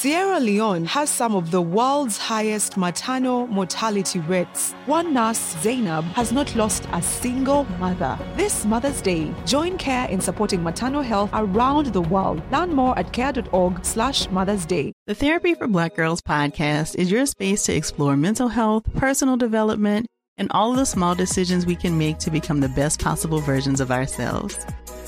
Sierra Leone has some of the world's highest maternal mortality rates. One nurse, Zainab, has not lost a single mother. This Mother's Day, join CARE in supporting maternal health around the world. Learn more at care.org slash Mother's Day. The Therapy for Black Girls podcast is your space to explore mental health, personal development, and all of the small decisions we can make to become the best possible versions of ourselves.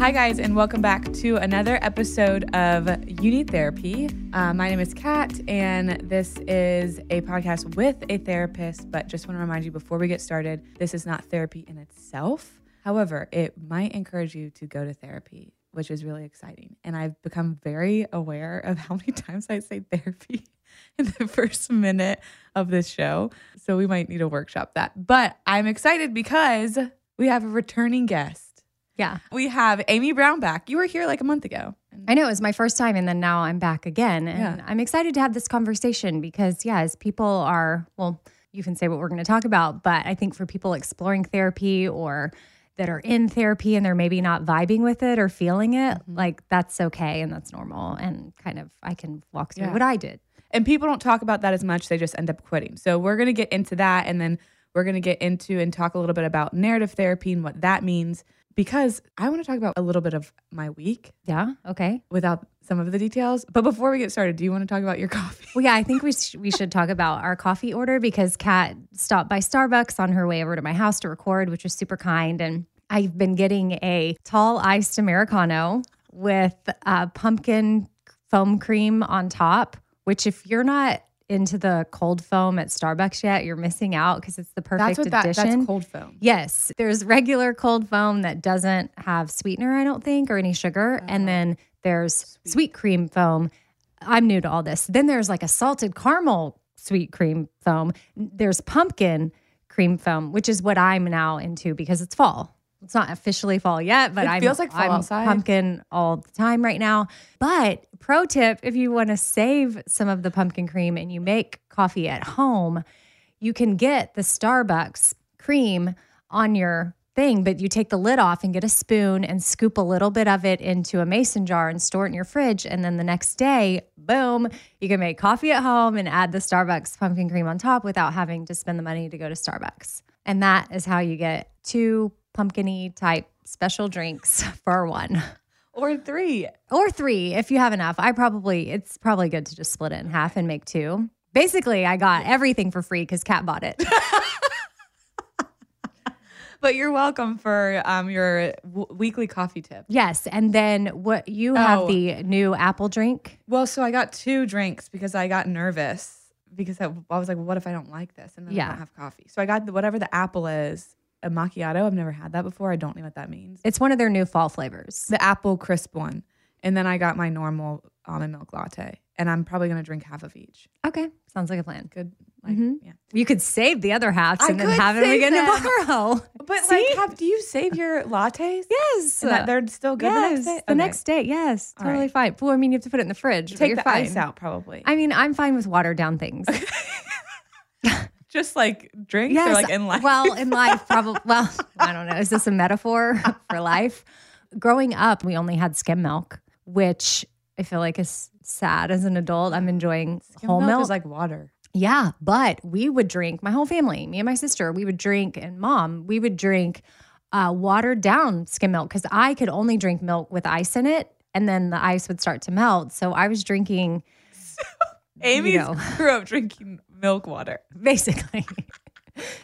Hi, guys, and welcome back to another episode of Need Therapy. Uh, my name is Kat, and this is a podcast with a therapist. But just want to remind you before we get started, this is not therapy in itself. However, it might encourage you to go to therapy, which is really exciting. And I've become very aware of how many times I say therapy in the first minute of this show. So we might need to workshop that. But I'm excited because we have a returning guest. Yeah. We have Amy Brown back. You were here like a month ago. I know it was my first time and then now I'm back again. And Yeah. I'm excited to have this conversation because, yeah, as people are, well, you can say what we're going to talk about, but I think for people exploring therapy or that are in therapy and they're maybe not vibing with it or feeling it, Mm-hmm. like that's okay and that's normal. And kind of, I can walk through Yeah. what I did. And people don't talk about that as much. They just end up quitting. So we're going to get into that. And then we're going to get into and talk a little bit about narrative therapy and what that means. Because I want to talk about a little bit of my week Yeah. Okay. without some of the details. But before we get started, do you want to talk about your coffee? Well, yeah, I think we, sh- we should talk about our coffee order because Kat stopped by Starbucks on her way over to my house to record, which was super kind. And I've been getting a tall iced Americano with uh, pumpkin foam cream on top, which, if you're not into the cold foam at Starbucks yet, you're missing out because it's the perfect That's what that, addition. that's cold foam. Yes, there's regular cold foam that doesn't have sweetener, I don't think, or any sugar. And uh-huh. then there's sweet. cream foam. I'm new to all this. Then there's like a salted caramel sweet cream foam. There's pumpkin cream foam, which is what I'm now into because it's fall. It's not officially fall yet, but It I'm, feels like fall I'm outside. pumpkin all the time right now. But pro tip if you want to save some of the pumpkin cream and you make coffee at home, you can get the Starbucks cream on your thing, but you take the lid off and get a spoon and scoop a little bit of it into a mason jar and store it in your fridge. And then the next day, boom, you can make coffee at home and add the Starbucks pumpkin cream on top without having to spend the money to go to Starbucks. And that is how you get two pumpkiny type special drinks for one Or three. or three if you have enough. I probably it's probably good to just split it in half and make two. Basically, I got everything for free because Kat bought it. But you're welcome for um, your w- weekly coffee tip. yes, and then what you have Oh. the new apple drink. Well, so I got two drinks because I got nervous because I, I was like, well, what if I don't like this and then I don't have coffee? So I got the, whatever the apple is, a macchiato. I've never had that before. I don't know what that means. It's one of their new fall flavors. The apple crisp one. And then I got my normal almond milk latte. And I'm probably going to drink half of each. Okay, sounds like a plan. Good. Like, Mhm. yeah. You could save the other halves I and then have save again them. tomorrow. But See? like, have, do you save your lattes? Yes, And that they're still good yes, the next day? the Okay. next day. Yes, All totally right. fine. Well, I mean, you have to put it in the fridge. Take you're the fine. ice out, probably. I mean, I'm fine with watered down things. Just like drinks or like in life. Well, in life, probably. Well, I don't know. Is this a metaphor for life? Growing up, we only had skim milk, which I feel like is sad as an adult. I'm enjoying Skim whole milk. is like water. yeah, but we would drink. My whole family, me and my sister, we would drink, and mom, we would drink uh, watered down skim milk because I could only drink milk with ice in it, and then the ice would start to melt. So I was drinking Amy you know, grew up drinking milk water. basically.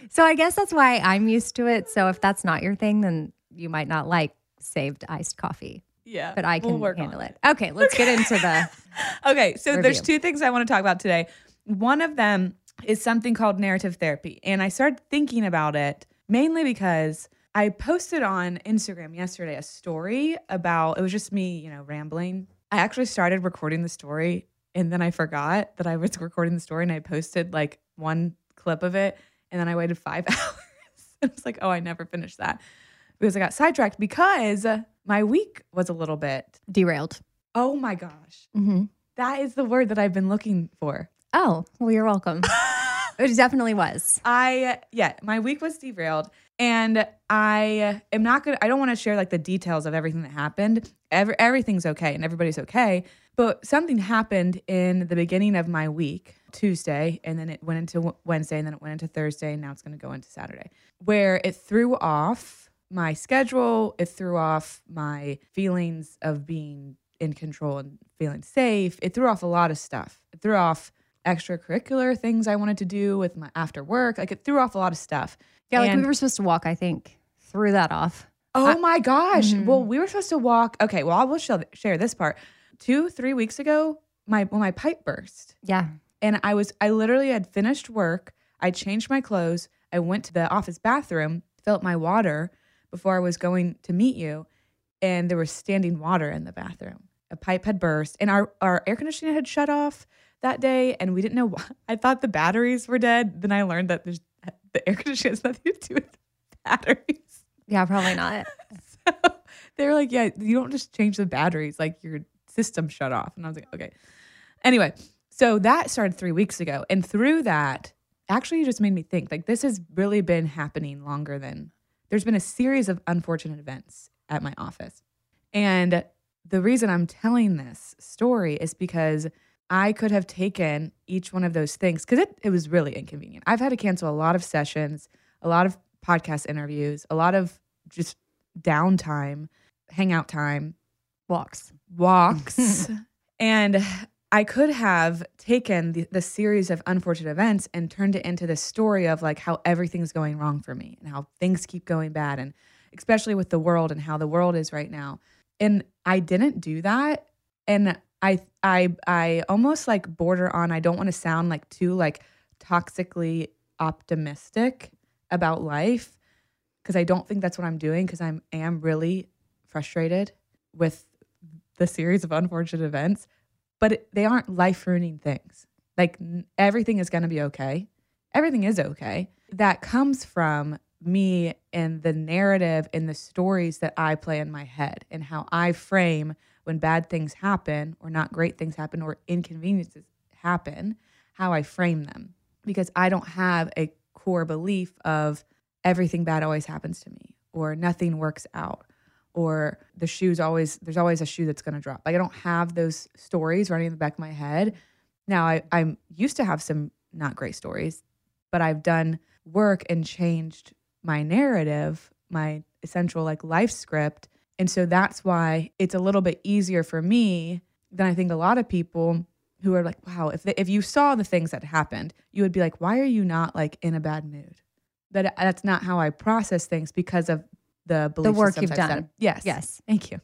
so I guess that's why I'm used to it. So if that's not your thing, then you might not like saved iced coffee. Yeah. But I we'll can work on handle it. Okay, let's get into the Okay, so there's two things I want to talk about today. One of them is something called narrative therapy. And I started thinking about it mainly because I posted on Instagram yesterday a story about it was just me, you know, rambling. I actually started recording the story and then I forgot that I was recording the story and I posted like one clip of it and then I waited 5 hours. I was like, "Oh, I never finished that." Because I got sidetracked because my week was a little bit derailed. Oh my gosh. Mm-hmm. That is the word that I've been looking for. Oh, well, you're welcome. it definitely was. I yeah, my week was derailed and I am not going to I don't want to share like the details of everything that happened. Every, everything's okay and everybody's okay, but something happened in the beginning of my week, Tuesday, and then it went into Wednesday and then it went into Thursday and now it's going to go into Saturday, where it threw off my schedule, it threw off my feelings of being in control and feeling safe. It threw off a lot of stuff. It threw off extracurricular things I wanted to do with my after work. Like it threw off a lot of stuff. Yeah, like And- we were supposed to walk, I think. Threw that off. Oh my gosh. Mhm. Well, we were supposed to walk. Okay, well, I will share this part. Two, three weeks ago, my when my pipe burst, Yeah. and I was I literally had finished work. I changed my clothes. I went to the office bathroom, filled my water before I was going to meet you, and there was standing water in the bathroom. A pipe had burst, and our our air conditioning had shut off that day, and we didn't know. Why. I thought the batteries were dead. Then I learned that there's the air conditioning has nothing to do with batteries. Yeah, probably not. So they were like, yeah, you don't just change the batteries, like your system shut off. And I was like, okay. Anyway, so that started three weeks ago. And through that, actually, just made me think like this has really been happening longer than there's been a series of unfortunate events at my office. And the reason I'm telling this story is because I could have taken each one of those things because it, it was really inconvenient. I've had to cancel a lot of sessions, a lot of podcast interviews, a lot of just downtime, hangout time, Walks. walks. and I could have taken the, the series of unfortunate events and turned it into this story of like how everything's going wrong for me and how things keep going bad. And especially with the world and how the world is right now. And I didn't do that. And I I I almost like border on I don't want to sound like too like toxically optimistic about life because I don't think that's what I'm doing because I'm am really frustrated with the series of unfortunate events, but it, they aren't life ruining things. Like everything is going to be okay. Everything is okay. That comes from me and the narrative and the stories that I play in my head and how I frame when bad things happen or not great things happen or inconveniences happen, how I frame them. Because I don't have a core belief of everything bad always happens to me or nothing works out or the shoe's always there's always a shoe that's going to drop. Like i don't have those stories running in the back of my head. Now I, i'm used to have some not great stories but i've done work and changed my narrative my essential like life script. And so that's why it's a little bit easier for me than i think a lot of people who are like wow if, the, if you saw the things that happened you would be like why are you not like in a bad mood? That uh, that's not how i process things because of the belief work you've I've done. Yes. Yes. Thank you.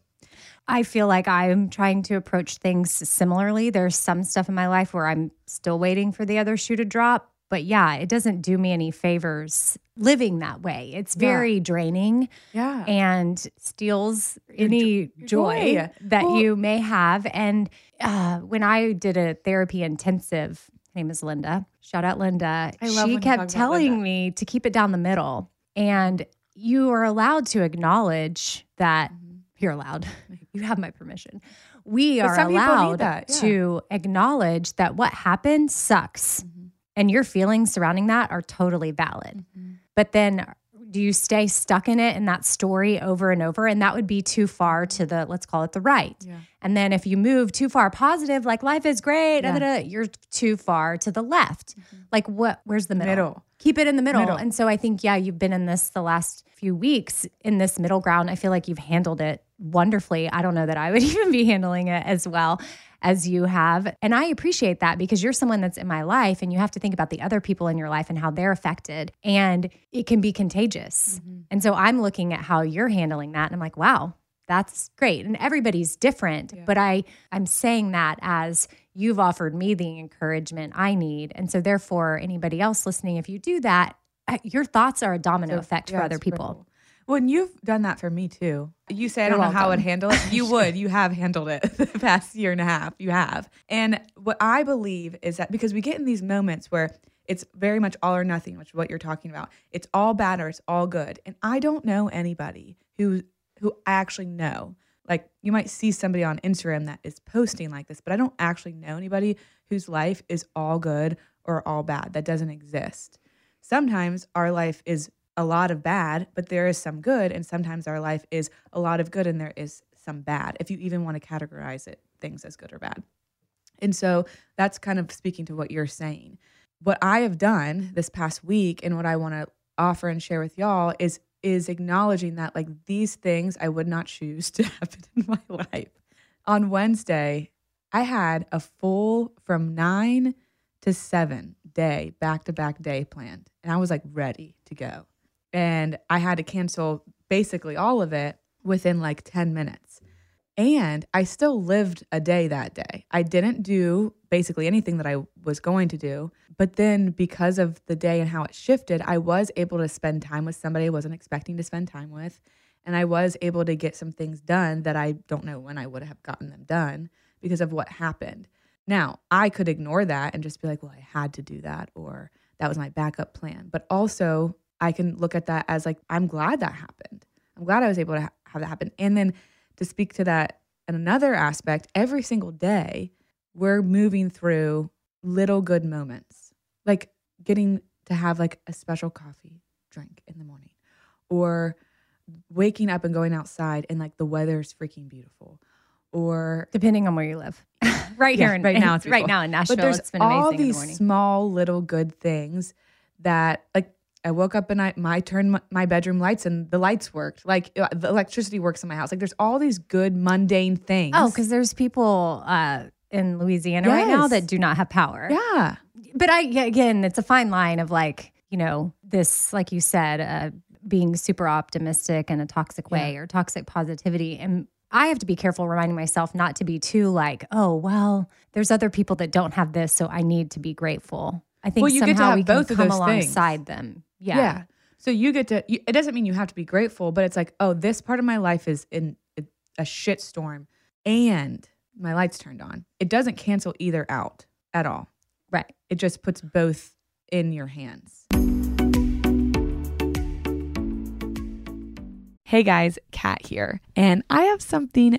I feel like I'm trying to approach things similarly. There's some stuff in my life where I'm still waiting for the other shoe to drop. But yeah, it doesn't do me any favors living that way. It's Yeah. very draining Yeah. and steals any your joy, joy. that Well- you may have. And uh, when I did a therapy intensive, her name is Linda. Shout out Linda. I love when she you talk about kept telling me to keep it down the middle. And you are allowed to acknowledge that you're allowed. You have my permission. We Mm-hmm. But are some people need allowed yeah. to acknowledge that what happened sucks. Mm-hmm. And your feelings surrounding that are totally valid. Mm-hmm. But then do you stay stuck in it in that story over and over? And that would be too far to the, let's call it the right. Yeah. And then if you move too far positive, like life is great, Yeah. Mm-hmm. da, da, you're too far to the left. Like what, where's the middle? Middle. Keep it in the middle. Middle. And so I think, yeah, you've been in this the last few weeks in this middle ground. I feel like you've handled it wonderfully. I don't know that I would even be handling it as well as you have. And I appreciate that because you're someone that's in my life and you have to think about the other people in your life and how they're affected. And it can be contagious. Mm-hmm. And so I'm looking at how you're handling that. And I'm like, wow, that's great. And everybody's different. But I, I'm saying that as you've offered me the encouragement I need. And so therefore, anybody else listening, if you do that, your thoughts are a domino effect for other people. cool. Well, and you've done that for me too. You say I You're don't know how I would handle it. You would. You have handled it the past year and a half. You have. And what I believe is that because we get in these moments where it's very much all or nothing, which is what you're talking about. It's all bad or it's all good. And I don't know anybody who who I actually know. Like you might see somebody on Instagram that is posting like this, but I don't actually know anybody whose life is all good or all bad. That doesn't exist. Sometimes our life is a lot of bad, but there is some good, and sometimes our life is a lot of good and there is some bad. If you even want to categorize it things as good or bad. And so that's kind of speaking to what you're saying. What I have done this past week and what I want to offer and share with y'all is is acknowledging that like these things I would not choose to happen in my life. On Wednesday, I had a full from 9 to 7 day back to back day planned and I was like ready to go. And I had to cancel basically all of it within like 10 minutes. And I still lived a day that day. I didn't do basically anything that I was going to do. But then because of the day and how it shifted, I was able to spend time with somebody I wasn't expecting to spend time with. And I was able to get some things done that I don't know when I would have gotten them done because of what happened. Now, I could ignore that and just be like, well, I had to do that or that was my backup plan. But also, I can look at that as like, I'm glad that happened. I'm glad I was able to ha- have that happen. And then to speak to that in another aspect, every single day, we're moving through little good moments, like getting to have like a special coffee drink in the morning or waking up and going outside and like the weather's freaking beautiful or Depending on where you live. right Yeah, here in, right now it's right now in Nashville, but there's it's been amazing all in the these small little good things that like I woke up and I my turned my, bedroom lights and the lights worked. Like uh, the electricity works in my house. Like there's all these good mundane things. Oh, because there's people uh, in Louisiana right now that do not have power. yeah, But I again, it's a fine line of like you know this, like you said, uh, being super optimistic in a toxic way or toxic positivity, and I have to be careful reminding myself not to be too like, oh well, there's other people that don't have this, so I need to be grateful. I think Well, you get to somehow have we can both of come those things. alongside them. Yeah. Yeah. So you get to. You, it doesn't mean you have to be grateful, but it's like, oh, this part of my life is in a, a shit storm, and my lights turned on. It doesn't cancel either out at all. right. It just puts both in your hands. Hey guys, Kat here, and I have something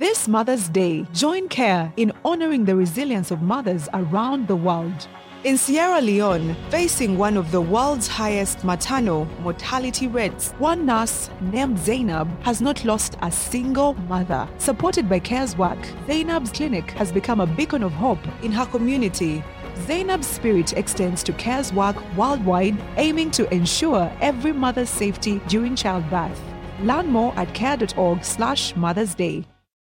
This Mother's Day, join CARE in honoring the resilience of mothers around the world. In Sierra Leone, facing one of the world's highest maternal mortality rates, one nurse named Zainab has not lost a single mother. Supported by CARE's work, Zainab's clinic has become a beacon of hope in her community. Zainab's spirit extends to CARE's work worldwide, aiming to ensure every mother's safety during childbirth. Learn more at care.org slash Mother's Day.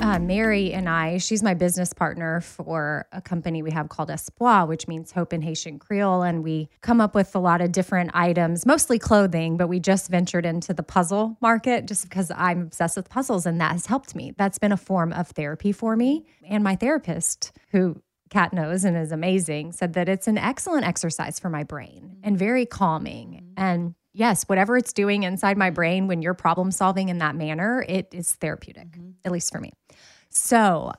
uh, Mary and I, she's my business partner for a company we have called Espoir, which means hope in Haitian Creole. And we come up with a lot of different items, mostly clothing, but we just ventured into the puzzle market just because I'm obsessed with puzzles and that has helped me. That's been a form of therapy for me. And my therapist, who Kat knows and is amazing, said that it's an excellent exercise for my brain and very calming. And yes, whatever it's doing inside my brain when you're problem solving in that manner, it is therapeutic, at least for me. So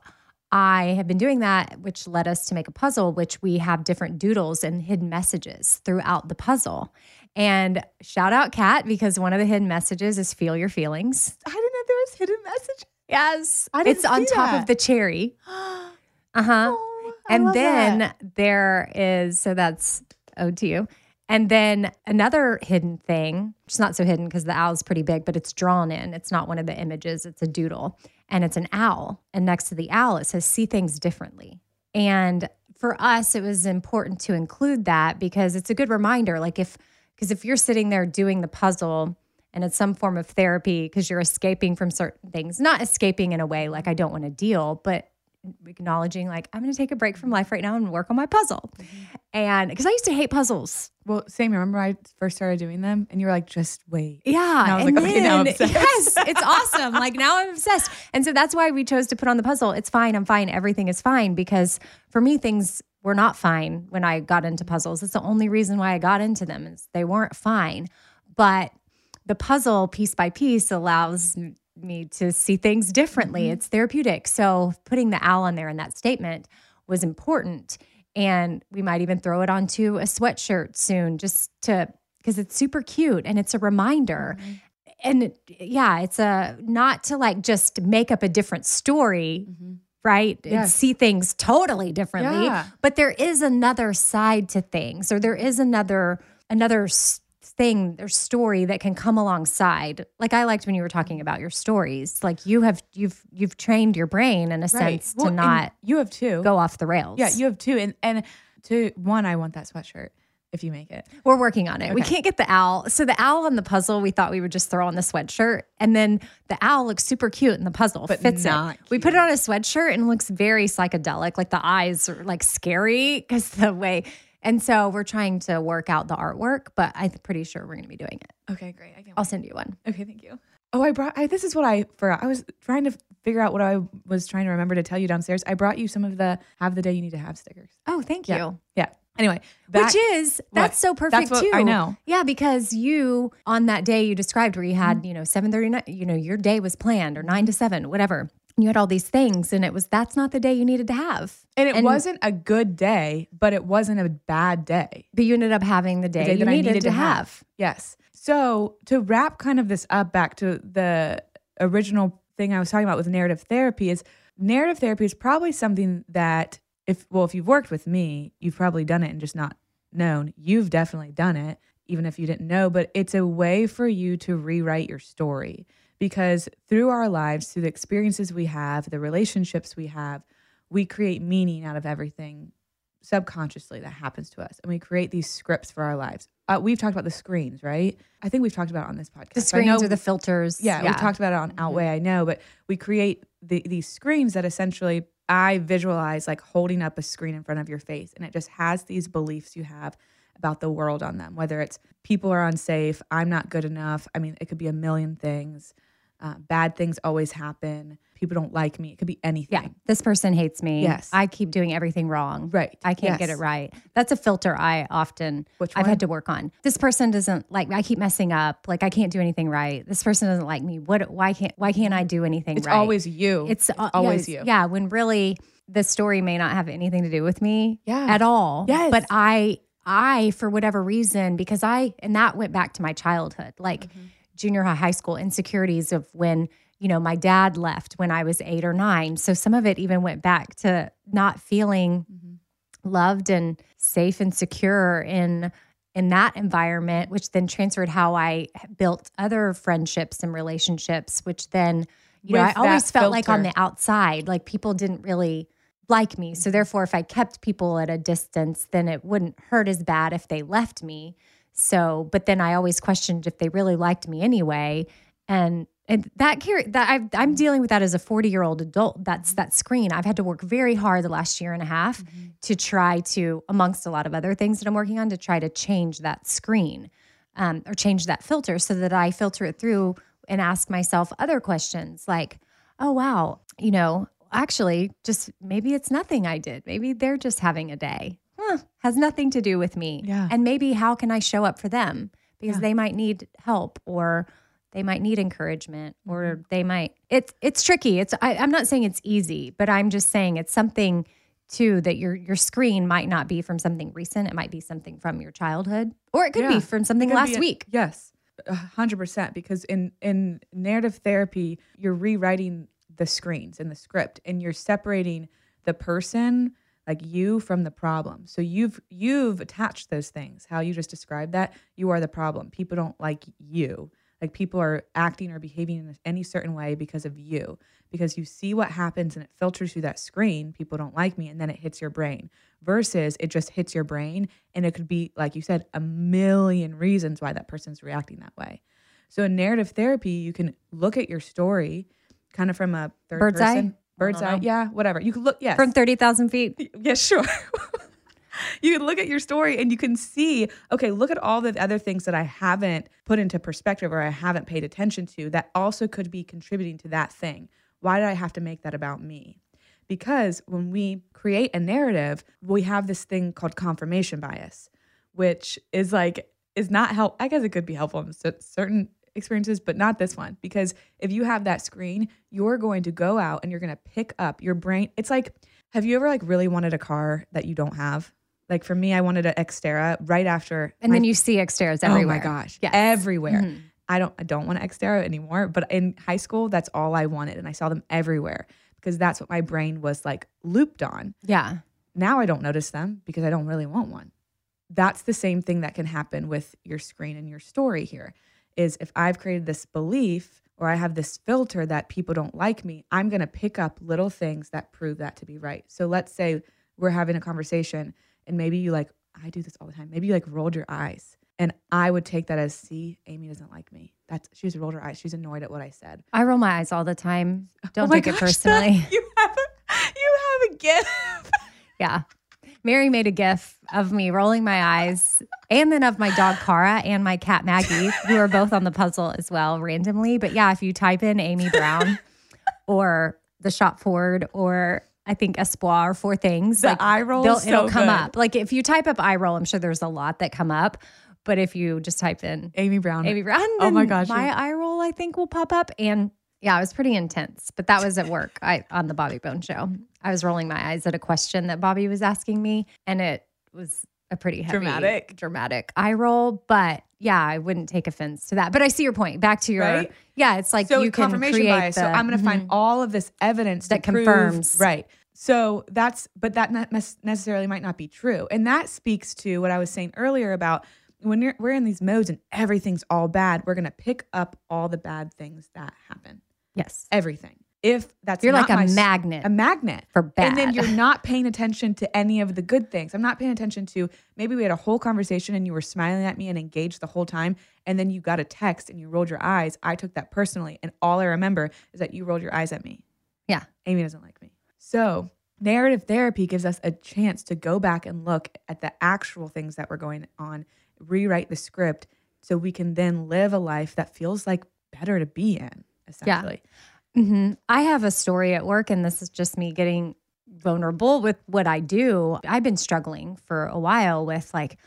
I have been doing that, which led us to make a puzzle, which we have different doodles and hidden messages throughout the puzzle. And shout out Kat because one of the hidden messages is feel your feelings. I didn't know there was hidden message. Yes, I didn't it's on top that. of the cherry. Uh huh. Oh, and then that. there is so that's ode to you. And then another hidden thing, is not so hidden because the owl's pretty big, but it's drawn in. It's not one of the images, it's a doodle. And it's an owl. And next to the owl, it says, see things differently. And for us, it was important to include that because it's a good reminder. Like if, because if you're sitting there doing the puzzle and it's some form of therapy because you're escaping from certain things, not escaping in a way like I don't want to deal, but acknowledging like I'm going to take a break from life right now and work on my puzzle. And because I used to hate puzzles. Well, same. Remember I first started doing them, and you were like, "Just wait." Yeah. And I was and like, okay, now I'm then- obsessed. Yes, it's awesome. Like now I'm obsessed. And so that's why we chose to put on the puzzle. It's fine. I'm fine. Everything is fine. Because for me, things were not fine when I got into puzzles. It's the only reason why I got into them is they weren't fine. But the puzzle piece by piece allows me to see things differently. Mm-hmm. It's therapeutic. So putting the owl on there in that statement was important. And we might even throw it onto a sweatshirt soon just to because it's super cute and it's a reminder. Mm-hmm. And it- yeah, it's a not to like just make up a different story, mm-hmm. right? And see things totally differently. Yeah. But there is another side to things, or there is another another thing or story that can come alongside. Like I liked when you were talking about your stories. Like you have you've you've trained your brain in a sense Well, to not You have two. go off the rails. Yeah, you have two, and and to one, I want that sweatshirt if you make it. We're working on it. We can't get the owl. So the owl on the puzzle, we thought we would just throw on the sweatshirt, and then the owl looks super cute in the puzzle. But fits not it. We put it on a sweatshirt and it looks very psychedelic. Like the eyes are like scary because the way. And so we're trying to work out the artwork, but I'm pretty sure we're going to be doing it. Okay, great. I can. I'll send you one. Okay, thank you. Oh, I brought. I, this is what I forgot. I was trying to figure out what I was trying to remember to tell you downstairs. I brought you some of the "Have the Day You Need to Have" stickers. Oh, thank Yeah. you. Yeah. Anyway, back- Which is that's so perfect what- too. I know. Yeah, because you on that day you described where you had Mm-hmm. you know seven thirty nine. You know your day was planned or nine to seven, whatever. You had all these things, and it was that's not the day you needed to have. and it wasn't a good day, but it wasn't a bad day. But you ended up having the day, the day you that needed, I needed to have. Yes. So to wrap kind of this up back to the original thing I was talking about with narrative therapy is narrative therapy is probably something that if well if you've worked with me, you've probably done it and just not known. You've definitely done it even if you didn't know, but it's a way for you to rewrite your story because through our lives, through the experiences we have, the relationships we have, we create meaning out of everything subconsciously that happens to us and we create these scripts for our lives uh, we've talked about the screens right i think we've talked about it on this podcast The I screens know- or the filters. yeah, we've talked about it on outweigh i know but we create the, these screens that essentially i visualize like holding up a screen in front of your face and it just has these beliefs you have about the world on them, whether it's people are unsafe, I'm not good enough. I mean, it could be a million things. Uh, bad things always happen. People don't like me. It could be anything. Yeah, this person hates me. Yes. I keep doing everything wrong. Right. I can't get it right. That's a filter I often Which I've had to work on. This person doesn't like me. I keep messing up. Like I can't do anything right. This person doesn't like me. What why can't why can't I do anything It's right? always you. it's, uh, always yes, you. Yeah, when really the story may not have anything to do with me Yeah. at all. Yes. But I I for whatever reason because I and that went back to my childhood. Like Mm-hmm. Junior high, high school insecurities of when you know my dad left when I was 8 or 9. So some of it even went back to not feeling Mm-hmm. loved and safe and secure in in that environment which then transferred how I built other friendships and relationships which then you know I always felt like on the outside like people didn't really like me so therefore if I kept people at a distance then it wouldn't hurt as bad if they left me so but then I always questioned if they really liked me anyway and and that carry that I've, I'm mm-hmm. dealing with that as a 40 year old adult. That's mm-hmm. that screen. I've had to work very hard the last year and a half mm-hmm. to try to, amongst a lot of other things that I'm working on, to try to change that screen um, or change that filter so that I filter it through and ask myself other questions like, oh wow, you know, actually, just maybe it's nothing I did. Maybe they're just having a day. Huh, has nothing to do with me. Yeah. And maybe how can I show up for them because they might need help or they might need encouragement or mm-hmm. they might it's it's tricky it's I, i'm not saying it's easy but i'm just saying it's something too that your your screen might not be from something recent it might be something from your childhood or it could Yeah. be from something last a- week Yes, a hundred percent. Because in in narrative therapy, you're rewriting the screens and the script, and you're separating the person, like you, from the problem. So you've you've attached those things. How you just described that, you are the problem. People don't like you. Like people are acting or behaving in any certain way because of you. Because you see what happens and it filters through that screen. People don't like me, and then it hits your brain. Versus it just hits your brain, and it could be like you said, a million reasons why that person's reacting that way. So in narrative therapy, you can look at your story kind of from a third Bird's eye? Bird's eye, yeah, whatever. You can look, yes, from 30000 feet yeah, sure. you can look at your story and you can see, okay, look at all the other things that I haven't put into perspective or I haven't paid attention to that also could be contributing to that thing. Why did I have to make that about me? Because when we create a narrative, we have this thing called confirmation bias, which is like, is not help. I guess it could be helpful in certain experiences, but not this one. Because if you have that screen, you're going to go out and you're going to pick up your brain. It's like, have you ever like really wanted a car that you don't have? Like for me, I wanted an Xterra right after. and my- then you see Xterras everywhere Oh my gosh, Yes. Mm-hmm. everywhere. I don't I don't want an Xterra anymore, but in high school, that's all I wanted, and I saw them everywhere because that's what my brain was like looped on. yeah Now I don't notice them because I don't really want one. That's the same thing that can happen with your screen and your story here. Is if I've created this belief or I have this filter that people don't like me, I'm going to pick up little things that prove that to be right. So let's say we're having a conversation and maybe you like, I do this all the time. Maybe you like rolled your eyes. And I would take that as, see, Amy doesn't like me. That's she's rolled her eyes. She's annoyed at what I said. i roll my eyes all the time oh don't Oh take it personally that- you have a, you have a gift. Yeah. Mary made a gif of me rolling my eyes and then of my dog Cara and my cat Maggie, who are both on the puzzle as well randomly. But yeah, if you type in Amy Brown or the shop forward or I think Espoir or four things, The eye roll they'll- it'll come good. up. Like if you type up eye roll, I'm sure there's a lot that come up. But if you just type in Amy Brown. Amy Brown, Oh my gosh, my eye roll I think will pop up. And yeah, it was pretty intense. But that was at work. I on the Bobby Bones show. I was rolling my eyes at a question that Bobby was asking me, and it was a pretty heavy, Dramatic. dramatic eye roll. But yeah, I wouldn't take offense to that. But I see your point. Back to your Right? yeah, it's like so you can confirmation create bias. so I'm going to find Mhm. all of this evidence That to prove- confirms. right. So that's, but that not necessarily might not be true, and that speaks to what I was saying earlier about when you're, we're in these modes and everything's all bad. We're going to pick up all the bad things that happen. yes. Everything. If that's You're like a my magnet a magnet for bad, and then you're not paying attention to any of the good things. I'm not paying attention to maybe we had a whole conversation and you were smiling at me and engaged the whole time, and then you got a text and you rolled your eyes. I took that personally, and all I remember is that you rolled your eyes at me. Yeah. Amy doesn't like me. So narrative therapy gives us a chance to go back and look at the actual things that were going on, rewrite the script so we can then live a life that feels like better to be in, essentially. Hmm I have a story at work, and this is just me getting vulnerable with what I do. I've been struggling for a while with like,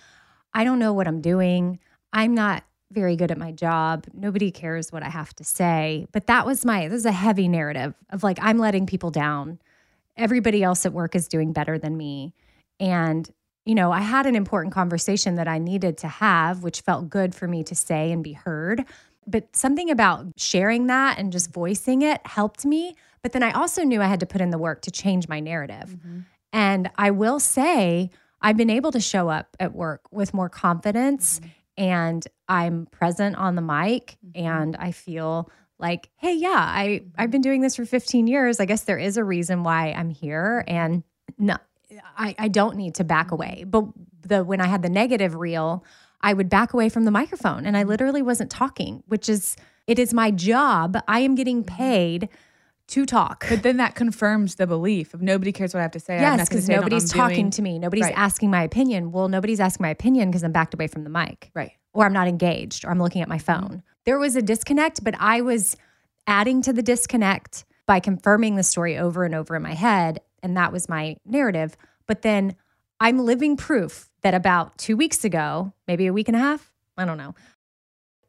I don't know what I'm doing. I'm not very good at my job. Nobody cares what I have to say. But that was my, this is a heavy narrative of like, I'm letting people down. Everybody else at work is doing better than me. And, you know, I had an important conversation that I needed to have, which felt good for me to say and be heard. But something about sharing that and just voicing it helped me. But then I also knew I had to put in the work to change my narrative. Mm-hmm. And I will say, I've been able to show up at work with more confidence mm-hmm. and I'm present on the mic mm-hmm. and I feel like, hey, yeah, I, I've been doing this for 15 years. I guess there is a reason why I'm here. And no, I, I don't need to back away. But the when I had the negative reel, I would back away from the microphone and I mm-hmm. literally wasn't talking, which is it is my job. I am getting mm-hmm. paid to talk. But then that confirms the belief of nobody cares what I have to say. Yes, because say, I don't know nobody's talking doing. to me. Nobody's Right. asking my opinion. Well, nobody's asking my opinion because I'm backed away from the mic. Right. Or I'm not engaged or I'm looking at my mm-hmm. phone. There was a disconnect, but I was adding to the disconnect by confirming the story over and over in my head. And that was my narrative. But then I'm living proof that about two weeks ago, maybe a week and a half, I don't know,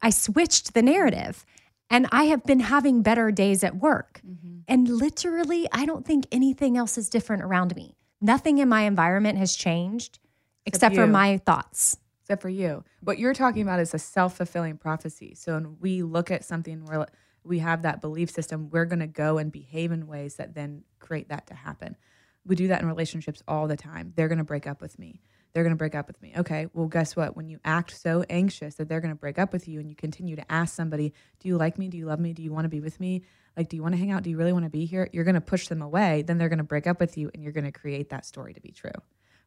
I switched the narrative. And I have been having better days at work. Mm-hmm. And literally, I don't think anything else is different around me. Nothing in my environment has changed except, for my thoughts. except for you. What you're talking about is a self fulfilling prophecy. So when we look at something where we have that belief system, we're going to go and behave in ways that then create that to happen. We do that in relationships all the time. They're going to break up with me. They're going to break up with me. Okay, well, guess what? When you act so anxious that they're going to break up with you and you continue to ask somebody, Do you like me? Do you love me? Do you want to be with me? Like, do you want to hang out? Do you really want to be here? You're going to push them away. Then they're going to break up with you and you're going to create that story to be true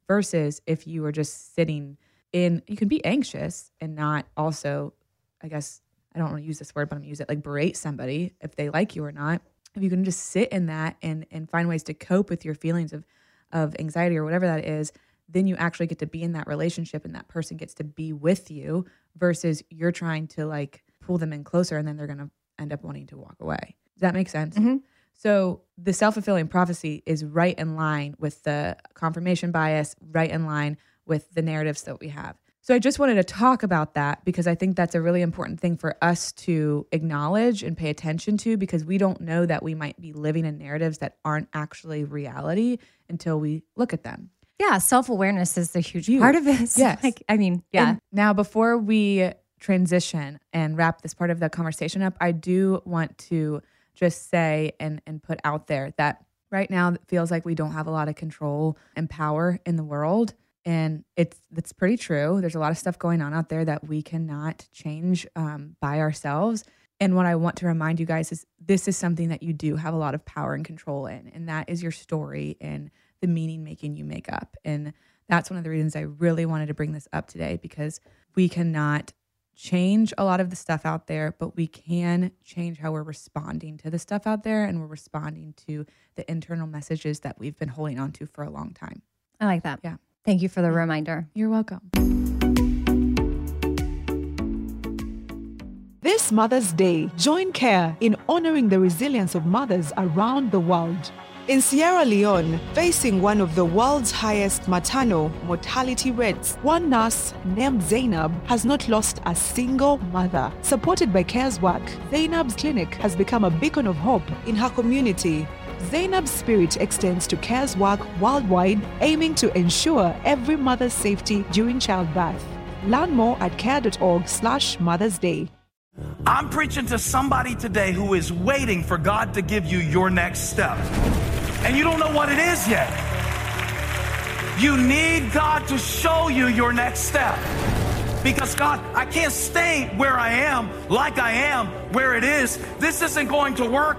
versus if you are just sitting in you can be anxious and not also i guess i don't want to use this word but i'm gonna use it like berate somebody if they like you or not if you can just sit in that and and find ways to cope with your feelings of of anxiety or whatever that is then you actually get to be in that relationship and that person gets to be with you versus you're trying to like pull them in closer and then they're gonna end up wanting to walk away. Does that make sense? Mm-hmm. So the self fulfilling prophecy is right in line with the confirmation bias, right in line with the narratives that we have. So I just wanted to talk about that because I think that's a really important thing for us to acknowledge and pay attention to because we don't know that we might be living in narratives that aren't actually reality until we look at them. Yeah, self awareness is a huge Huge. part of this. Yes. Like, I mean, yeah. And now, before we transition and wrap this part of the conversation up, I do want to just say and, and put out there that right now it feels like we don't have a lot of control and power in the world. And it's that's pretty true. There's a lot of stuff going on out there that we cannot change um, by ourselves. And what I want to remind you guys is this is something that you do have a lot of power and control in, and that is your story and the meaning making you make up. And that's one of the reasons I really wanted to bring this up today because we cannot change a lot of the stuff out there, but we can change how we're responding to the stuff out there and we're responding to the internal messages that we've been holding on to for a long time. I like that. Yeah. Thank you for the reminder. You're welcome. This Mother's Day, join CARE in honoring the resilience of mothers around the world. In Sierra Leone, facing one of the world's highest maternal mortality rates, one nurse named Zainab has not lost a single mother. Supported by CARE's work, Zainab's clinic has become a beacon of hope in her community. Zainab's spirit extends to CARE's work worldwide, aiming to ensure every mother's safety during childbirth. Learn more at care.org slash Mother's Day. I'm preaching to somebody today who is waiting for God to give you your next step. And you don't know what it is yet. You need God to show you your next step. Because God, I can't stay where I am, like I am, where it is. This isn't going to work.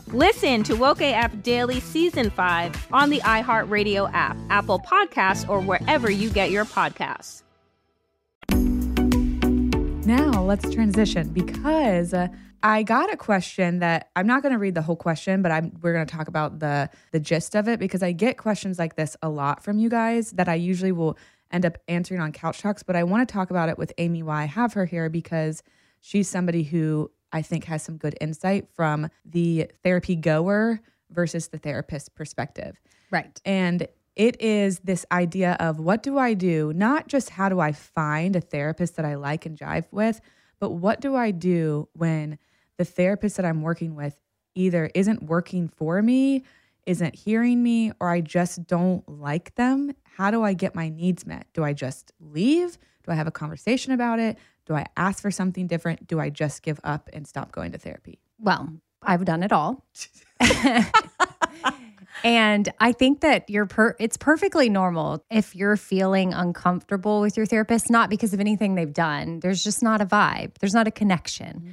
Listen to Woke AF Daily Season 5 on the iHeartRadio app, Apple Podcasts, or wherever you get your podcasts. Now let's transition because uh, I got a question that I'm not going to read the whole question, but I'm we're going to talk about the the gist of it because I get questions like this a lot from you guys that I usually will end up answering on Couch Talks, but I want to talk about it with Amy why I have her here because she's somebody who I think has some good insight from the therapy goer versus the therapist perspective. Right. And it is this idea of what do I do? Not just how do I find a therapist that I like and jive with, but what do I do when the therapist that I'm working with either isn't working for me, isn't hearing me, or I just don't like them? How do I get my needs met? Do I just leave? Do I have a conversation about it? Do I ask for something different? Do I just give up and stop going to therapy? Well, I've done it all. and I think that you're per- it's perfectly normal if you're feeling uncomfortable with your therapist not because of anything they've done. There's just not a vibe. There's not a connection. Mm-hmm.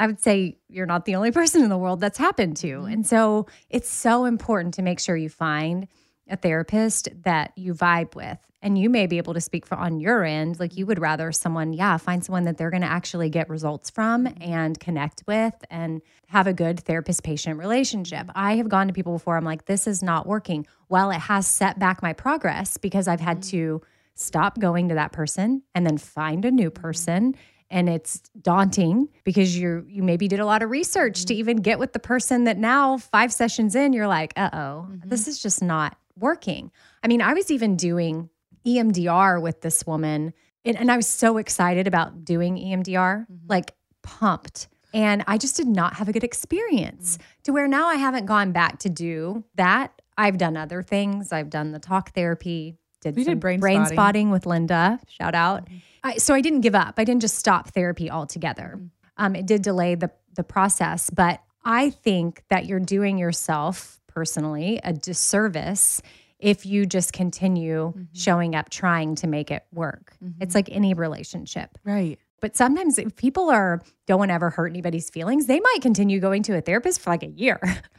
I would say you're not the only person in the world that's happened to. Mm-hmm. And so it's so important to make sure you find a therapist that you vibe with. And you may be able to speak for on your end. Like you would rather someone, yeah, find someone that they're going to actually get results from mm-hmm. and connect with and have a good therapist patient relationship. Mm-hmm. I have gone to people before, I'm like, this is not working. Well, it has set back my progress because I've had mm. to stop going to that person and then find a new mm-hmm. person and it's daunting because you you maybe did a lot of research to mm-hmm. even get with the person that now 5 sessions in you're like, "Uh-oh, mm-hmm. this is just not working." I mean, I was even doing EMDR with this woman and, and I was so excited about doing EMDR, mm-hmm. like pumped. And I just did not have a good experience to where now I haven't gone back to do that. I've done other things. I've done the talk therapy, did We did brain brain spotting. spotting with Linda. Shout out. Mm-hmm. I, so I didn't give up. I didn't just stop therapy altogether. Mm-hmm. Um, it did delay the the process, but I think that you're doing yourself personally a disservice if you just continue mm-hmm. showing up trying to make it work. It's like any relationship. Right. But sometimes if people are don't want to ever hurt anybody's feelings, they might continue going to a therapist for like a year.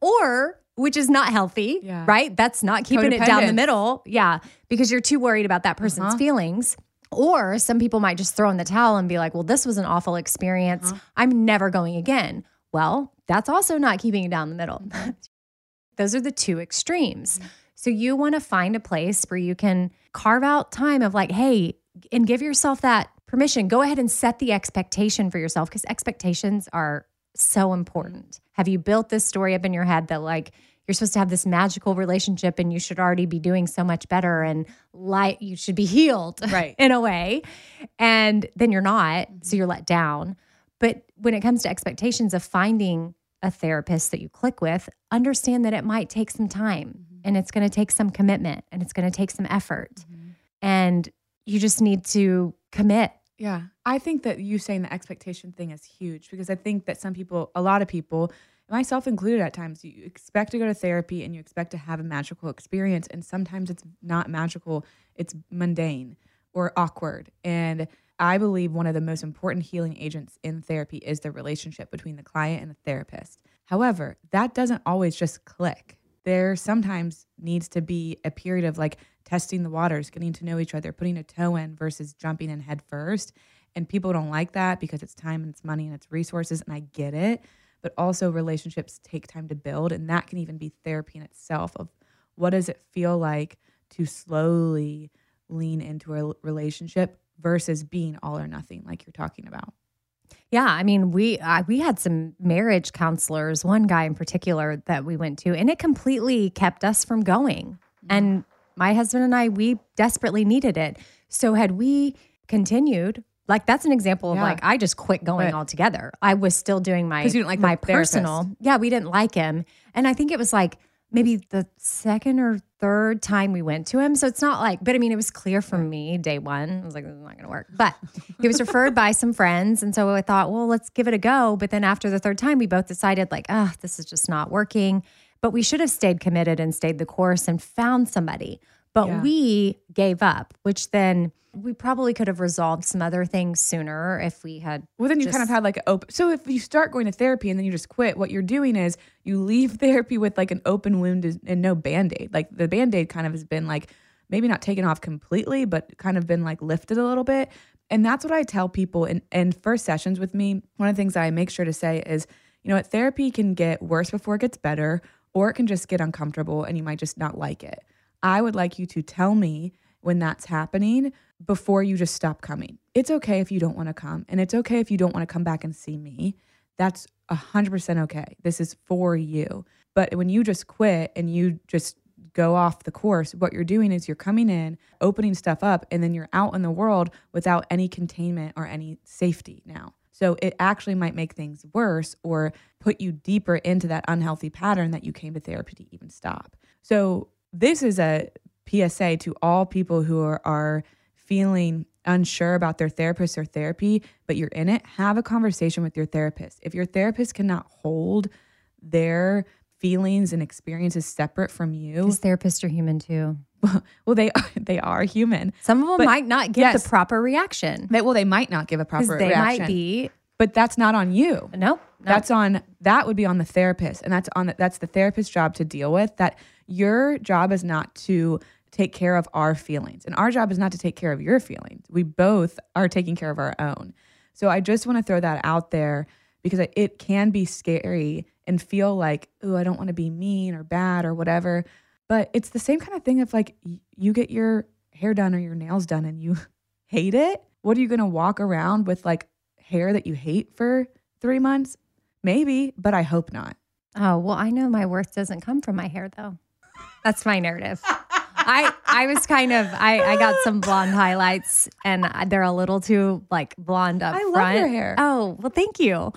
or which is not healthy, Yeah. right? That's not keeping it down the middle. Yeah, because you're too worried about that person's Uh-huh. feelings. Or some people might just throw in the towel and be like, well, this was an awful experience. Uh-huh. I'm never going again. Well, that's also not keeping it down the middle. Mm-hmm. Those are the two extremes. So you want to find a place where you can carve out time of like, hey, and give yourself that permission. Go ahead and set the expectation for yourself because expectations are so important. Have you built this story up in your head that like you're supposed to have this magical relationship and you should already be doing so much better and like you should be healed Right. in a way and then you're not so mm-hmm. you're let down. But when it comes to expectations of finding a therapist that you click with understand that it might take some time mm-hmm. and it's going to take some commitment and it's going to take some effort. Mm-hmm. And you just need to commit Yeah. I think that you saying the expectation thing is huge because I think that some people, a lot of people, myself included at times, you expect to go to therapy and you expect to have a magical experience. And sometimes it's not magical, it's mundane or awkward. And I believe one of the most important healing agents in therapy is the relationship between the client and the therapist. However, that doesn't always just click. There sometimes needs to be a period of like testing the waters, getting to know each other, putting a toe in versus jumping in head first. And people don't like that because it's time and it's money and it's resources. And I get it. But also, relationships take time to build. And that can even be therapy in itself of what does it feel like to slowly lean into a relationship versus being all or nothing, like you're talking about. Yeah, I mean, we uh, we had some marriage counselors, one guy in particular that we went to, and it completely kept us from going. And my husband and I, we desperately needed it. So had we continued, like that's an example of Yeah. like I just quit going Right. altogether. I was still doing my you didn't like my therapist. personal. Yeah, we didn't like him, and I think it was like maybe the second or third time we went to him. So it's not like, but I mean, it was clear from me day one. I was like, this is not going to work. But he was referred by some friends. And so I thought, well, let's give it a go. But then after the third time, we both decided, like, ah, this is just not working. But we should have stayed committed and stayed the course and found somebody. But Yeah. we gave up, which then we probably could have resolved some other things sooner if we had. Well, then you kind of just- had like an open. So if you start going to therapy and then you just quit, what you're doing is you leave therapy with like an open wound and- no band aid. Like the band aid kind of has been like maybe not taken off completely, but kind of been like lifted a little bit. And that's what I tell people in, in first sessions with me. One of the things I make sure to say is, you know what, therapy can get worse before it gets better, or it can just get uncomfortable and you might just not like it. I would like you to tell me when that's happening before you just stop coming. It's okay if you don't want to come, and it's okay if you don't want to come back and see me. That's 100% okay. This is for you. But when you just quit and you just go off the course, what you're doing is you're coming in, opening stuff up, and then you're out in the world without any containment or any safety now. So it actually might make things worse or put you deeper into that unhealthy pattern that you came to therapy to even stop. So this is a PSA to all people who are, are feeling unsure about their therapist or therapy, but you're in it, have a conversation with your therapist. If your therapist cannot hold their feelings and experiences separate from you, Because therapists are human too. well, they are, they are human. Some of them But might not give yes. the proper reaction They, well, they might not give a proper they reaction, might be. but that's not on you. No, no. That's on that would be on the therapist, and that's on that's the therapist's job to deal with. That your job is not to take care of our feelings, and our job is not to take care of your feelings. We both are taking care of our own. So I just want to throw that out there because it can be scary and feel like, oh, I don't want to be mean or bad or whatever. But it's the same kind of thing if like you get your hair done or your nails done and you hate it. What are you going to walk around with like hair that you hate for three months? Maybe, but I hope not. Oh, well, I know my worth doesn't come from my hair though. That's my narrative. I I was kind of I I got some blonde highlights and uh, they're a little too like blonde up I love your hair. Oh, well, thank you.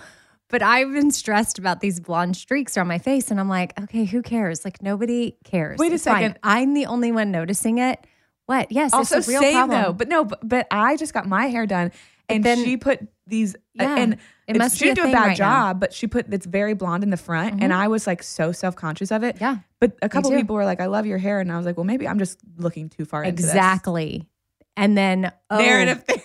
But I've been stressed about these blonde streaks on my face and I'm like, okay, who cares? Like nobody cares. Wait a It's fine. second. I'm the only one noticing it. What? Yes, Also, it's a real same problem. though, but no, but, but I just got my hair done, and then- she put these, uh, Yeah, and it must she be a didn't do a bad right now. job, but she put it's very blonde in the front, and I was like so self conscious of it. Yeah, but a couple people were like, "I love your hair," and I was like, "Well, maybe I'm just looking too far into this." Exactly. And then, oh,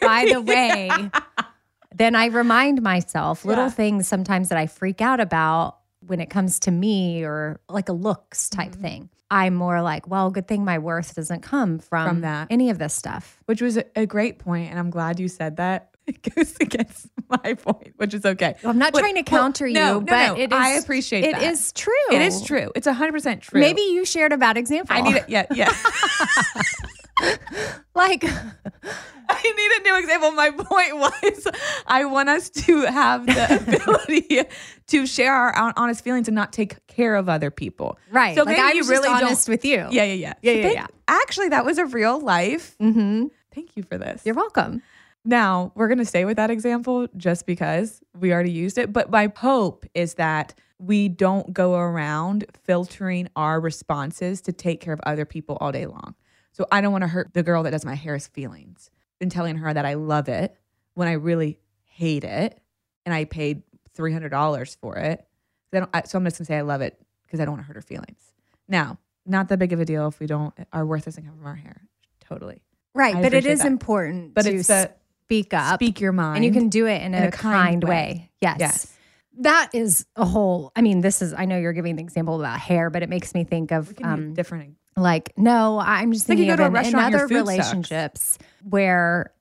by the way, then I remind myself little Yeah. things sometimes that I freak out about when it comes to me or like a looks type Mm-hmm. thing. I'm more like, well, good thing my worth doesn't come from, From that. any of this stuff. which was a, great point, and I'm glad you said that. It goes against my point, which is okay. I'm not But- trying to well, counter you, no, no, but no, it is. I appreciate It that. is true. It is true. It's 100 percent true. Maybe you shared a bad example. I need it. Yeah, yeah. like, I need a new example. My point was, I want us to have the ability to share our honest feelings and not take care of other people. right. So like maybe I you really honest with you. Yeah, yeah, yeah. Yeah, So yeah, yeah. Actually, that was a real life. Mm-hmm. Thank you for this. You're welcome. Now, we're going to stay with that example just because we already used it. But my hope is that we don't go around filtering our responses to take care of other people all day long. So I don't want to hurt the girl that does my hair's feelings and telling her that I love it when I really hate it and I paid $300 for it. I I, so I'm just going to say I love it because I don't want to hurt her feelings. Now, not that big of a deal if we don't, our worth doesn't come from our hair. Totally. Right. I but it is that. important But to it's the- speak up. speak your mind. and you can do it in, in a, a kind, kind way. way. Yes. Yes. That is a whole, I mean, this is, I know you're giving the example about hair, but it makes me think of um, different. Like, no, I'm just like thinking go of in, in restaurant and your other food sucks. relationships where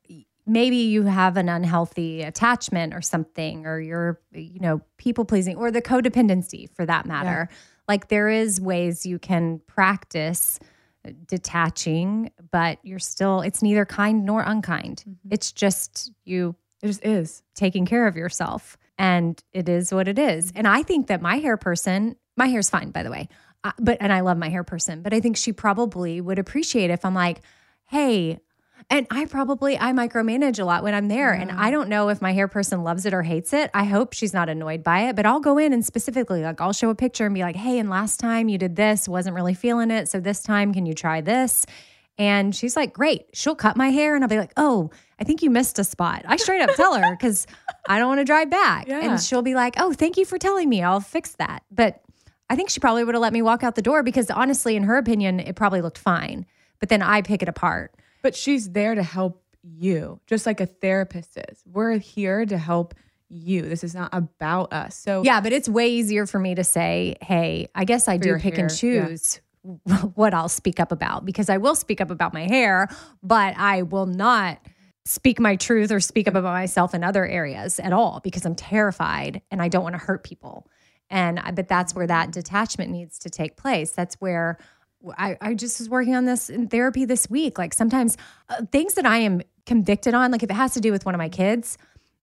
maybe you have an unhealthy attachment or something, or you're, you know, people pleasing or the codependency for that matter. Like there is ways you can practice detaching, but you're still, it's neither kind nor unkind. Mm-hmm. It's just you It just is. taking care of yourself. And it is what it is. And I think that my hair person, my hair's fine, by the way. But, and I love my hair person, but I think she probably would appreciate if I'm like, hey, and I probably, I micromanage a lot when I'm there. And mm-hmm. I don't know if my hair person loves it or hates it. I hope she's not annoyed by it, but I'll go in and specifically, like, I'll show a picture and be like, hey, and last time you did this, wasn't really feeling it. So this time, can you try this? And she's like, great. She'll cut my hair. And I'll be like, oh, I think you missed a spot. I straight up tell her because I don't want to drive back. Yeah. And she'll be like, oh, thank you for telling me. I'll fix that. But I think she probably would have let me walk out the door because honestly, in her opinion, it probably looked fine. But then I pick it apart. But she's there to help you, just like a therapist is. We're here to help you. This is not about us. So Yeah, but it's way easier for me to say, hey, I guess I do pick and hair, yeah. choose what I'll speak up about because I will speak up about my hair, but I will not speak my truth or speak up about myself in other areas at all because I'm terrified and I don't want to hurt people. And but that's where that detachment needs to take place. That's where I, I just was working on this in therapy this week. Like sometimes uh, things that I am convicted on, like if it has to do with one of my kids,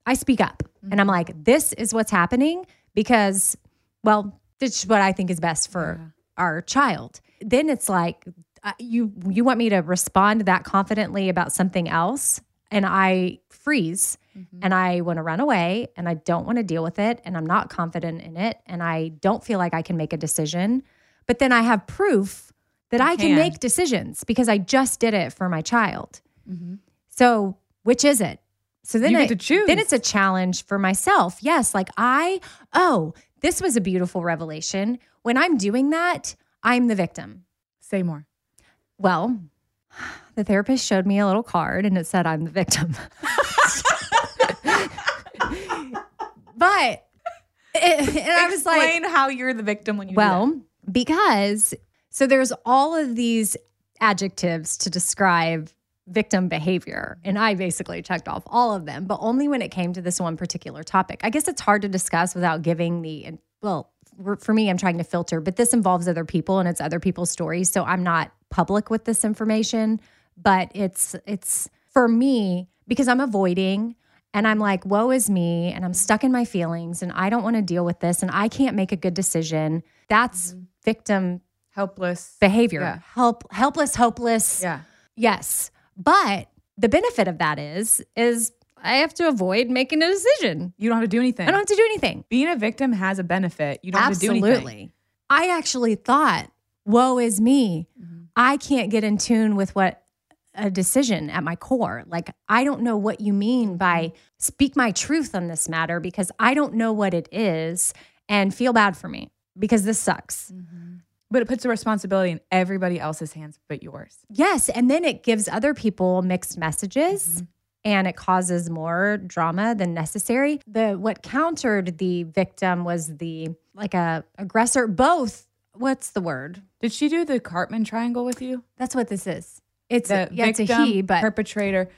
I speak up and I'm like, this is what's happening because, well, this is what I think is best for our child. Then it's like, uh, you you want me to respond that confidently about something else, and I freeze Mm-hmm. and I want to run away and I don't want to deal with it and I'm not confident in it and I don't feel like I can make a decision. But then I have proof that I can can. make decisions because I just did it for my child. Mm-hmm. So, which is it? So then You get it- to choose. Then it's a challenge for myself. Yes, like I, oh, this was a beautiful revelation. When I'm doing that, I'm the victim. say more. Well, the therapist showed me a little card and it said I'm the victim. but and I was like, Explain how you're the victim when you well, because so there's all of these adjectives to describe victim behavior. And I basically checked off all of them, but only when it came to this one particular topic. I guess it's hard to discuss without giving the, well, for- for me, I'm trying to filter, but this involves other people and it's other people's stories. So I'm not public with this information, but it's, it's for me because I'm avoiding and I'm like, woe is me, and I'm stuck in my feelings, and I don't want to deal with this, and I can't make a good decision. That's victim helpless. behavior. Yeah. Help, helpless, hopeless. Yeah. Yes. But the benefit of that is, is I have to avoid making a decision. You don't have to do anything. I don't have to do anything. Being a victim has a benefit. You don't have to do anything. Absolutely. I actually thought, woe is me. Mm-hmm. I can't get in tune with what a decision at my core. Like, I don't know what you mean by Mm-hmm. speak my truth on this matter because I don't know what it is and feel bad for me because this sucks. But it puts the responsibility in everybody else's hands but yours. Yes. And then it gives other people mixed messages. And it causes more drama than necessary. The what countered the victim was the like a aggressor. Both. What's the word? Did she do the Karpman triangle with you? That's what this is. It's The a, yeah, it's a he, but perpetrator,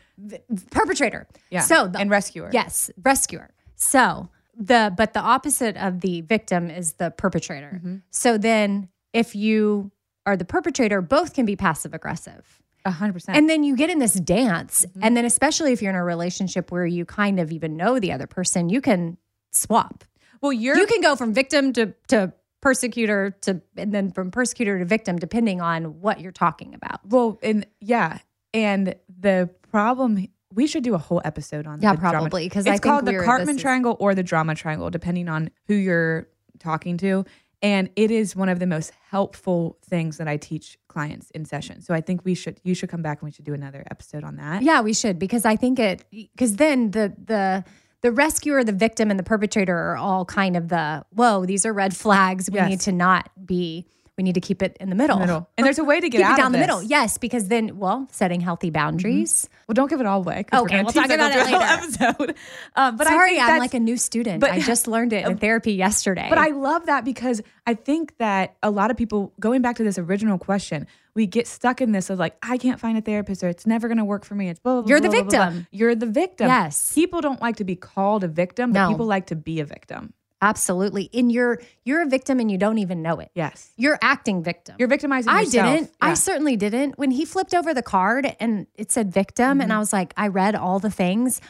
perpetrator. yeah, So the, and rescuer. yes, rescuer. So the but the opposite of the victim is the perpetrator. Mm-hmm. So then if you are the perpetrator, both can be passive aggressive. a hundred percent. And then you get in this dance. Mm-hmm. And then, especially if you're in a relationship where you kind of even know the other person, you can swap. well, you're You can go from victim to, to persecutor to, and then from persecutor to victim, depending on what you're talking about. well, and yeah, and the problem. We should do a whole episode on Yeah, probably, 'cause it's called the Karpman triangle or the drama triangle, depending on who you're talking to. And it is one of the most helpful things that I teach clients in session. So I think we should you should come back and we should do another episode on that. Yeah, we should because I think it because then the the the rescuer, the victim, and the perpetrator are all kind of the whoa. These are red flags. We Yes. need to not be. We need to keep it in the middle. Middle. And there's a way to get keep out it down the middle. Yes, because then, well, setting healthy boundaries. Well, don't give it all away. Okay, we'll talk about it the later. Episode. Um, but I Sorry, I'm like a new student. but- I just learned it in therapy yesterday. But I love that because I think that a lot of people, going back to this original question, we get stuck in this of like, I can't find a therapist or it's never going to work for me. It's blah, blah. You're the blah, blah. victim. You're the victim. Yes. People don't like to be called a victim, but No. people like to be a victim. Absolutely. And you're you're a victim and you don't even know it. Yes. You're acting victim. You're victimizing I yourself. didn't. I certainly didn't. When he flipped over the card and it said victim, Mm-hmm. and I was like, I read all the things.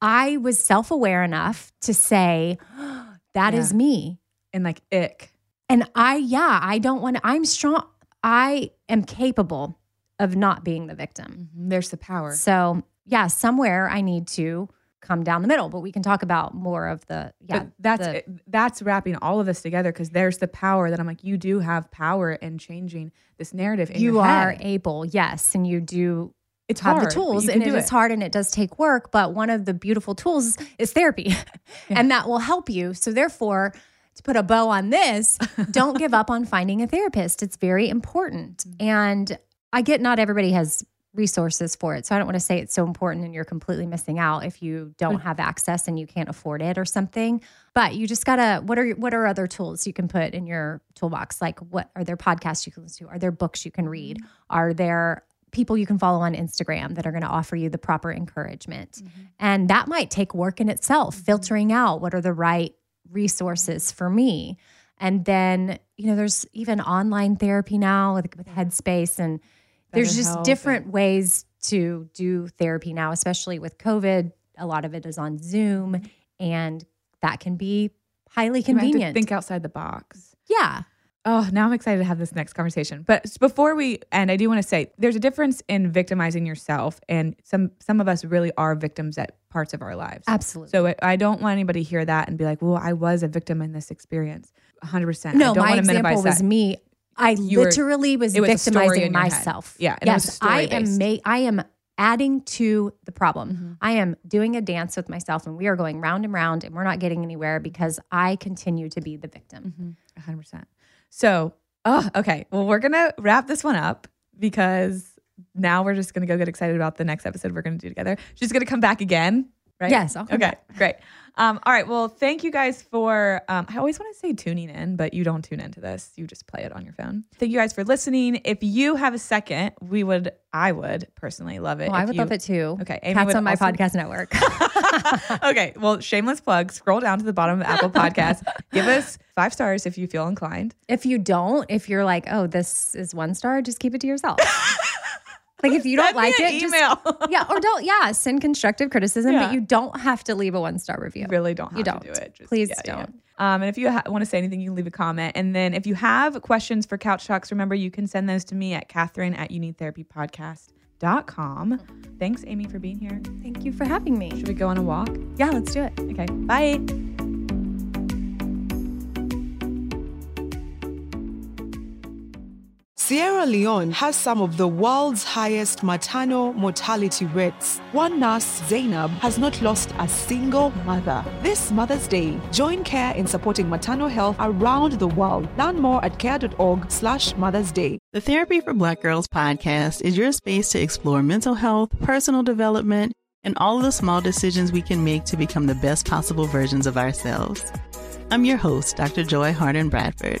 I was self aware enough to say, that is Yeah. me. and like ick. And I, yeah, I don't want to, I'm strong. I am capable of not being the victim. There's the power. So, yeah, somewhere I need to come down the middle, but we can talk about more of the, yeah, but that's the- that's wrapping all of this together because there's the power that I'm like, you do have power in changing this narrative. In you are able, yes, and you do It's have hard, the tools and can it hard and it does take work but one of the beautiful tools is therapy and that will help you. So therefore to put a bow on this don't give up on finding a therapist. It's very important. Mm-hmm. and i get not everybody has resources for it so i don't want to say it's so important and you're completely missing out if you don't have access and you can't afford it or something but you just gotta what are what are other tools you can put in your toolbox like what are there podcasts you can listen to are there books you can read Mm-hmm. are there people you can follow on Instagram that are going to offer you the proper encouragement. Mm-hmm. And that might take work in itself, filtering out what are the right resources for me. And then, you know, there's even online therapy now with, with Headspace, and there's just different ways to do therapy now, especially with COVID. A lot of it is on Zoom, and that can be highly You have to convenient. think outside the box. yeah. Oh, now I'm excited to have this next conversation. But before we end, I do want to say there's a difference in victimizing yourself, and some some of us really are victims at parts of our lives. Absolutely. So I- don't want anybody to hear that and be like, "Well, I was a victim in this experience." 100. percent No, I don't my want to example minimize was that. me. I You were- literally was it was a victimizing in head. myself. Yeah, and it was yes, I am. Ma- I am adding to the problem. Mm-hmm. I am doing a dance with myself, and we are going round and round, and we're not getting anywhere because I continue to be the victim. 100. percent So, oh, okay. Well, we're gonna wrap this one up because now we're just gonna go get excited about the next episode we're gonna do together. She's gonna come back again, right? Yes, okay, back. great. Um, all right. Well, thank you guys for. Um, I always want to say tuning in, but you don't tune into this. You just play it on your phone. Thank you guys for listening. If you have a second, we would. I would personally love it. Oh, I would you- love it too. Okay, Amy Cats on my also- podcast network. okay, well, shameless plug. Scroll down to the bottom of Apple Podcasts. Give us five stars if you feel inclined. if you don't, if you're like, oh, this is one star, just keep it to yourself. like if you don't like it, just yeah, or don't yeah, send constructive criticism, Yeah. but you don't have to leave a one star review. You really don't have You don't. do it. Just- Please yeah, don't. yeah. Um, and if you ha- want to say anything, you can leave a comment. And then if you have questions for Couch Talks, remember you can send those to me at Catherine at youneedtherapypodcast.com. Thanks, Amy, for being here. Thank you for having me. Should we go on a walk? Yeah, let's do it. Okay, bye. Sierra Leone has some of the world's highest maternal mortality rates. One nurse, Zainab, has not lost a single mother. This Mother's Day, join CARE in supporting maternal health around the world. Learn more at care.org slash Mother's Day. The Therapy for Black Girls podcast is your space to explore mental health, personal development, and all of the small decisions we can make to become the best possible versions of ourselves. I'm your host, Dr. Joy Harden Bradford,